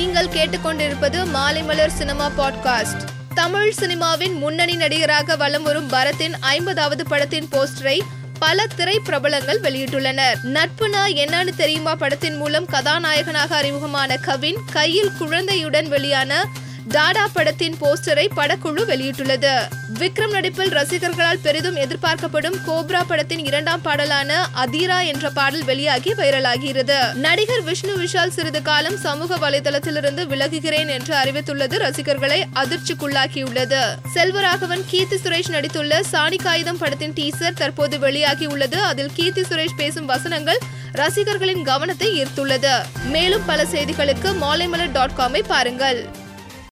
நீங்கள் கேட்டுக்கொண்டிருப்பது Maalaimalar cinema podcast. Tamil சினிமாவின் முன்னணி நடிகராக வலம் வரும் பரத்தின் ஐம்பதாவது படத்தின் போஸ்டரை பல திரை பிரபலங்கள் வெளியிட்டுள்ளனர் நட்புனா என்னன்னு தெரியுமா? படத்தின் மூலம் கதாநாயகனாக அறிமுகமான கவின் கையில் குழந்தையுடன் வெளியான டாடா படத்தின் போஸ்டரை படக்குழு வெளியிட்டுள்ளது. விக்ரம் நடிப்பில் ரசிகர்களால் பெரிதும் எதிர்பார்க்கப்படும் கோப்ரா படத்தின் இரண்டாம் பாடலான அதீரா என்ற பாடல் வெளியாகி வைரலாகிறது. நடிகர் விஷ்ணு விஷால் சிறிது காலம் சமூக வலைதளத்திலிருந்து விலகுகிறேன் என்று அறிவித்துள்ளது ரசிகர்களை அதிர்ச்சிக்குள்ளாக்கியுள்ளது. செல்வராகவன் கீர்த்தி சுரேஷ் நடித்துள்ள சாணி காகிதம் படத்தின் டீசர் தற்போது வெளியாகி உள்ளது அதில் கீர்த்தி சுரேஷ் பேசும் வசனங்கள் ரசிகர்களின் கவனத்தை ஈர்த்துள்ளது. மேலும் பல செய்திகளுக்கு மாலைமலர் டாட் காமை பாருங்கள்.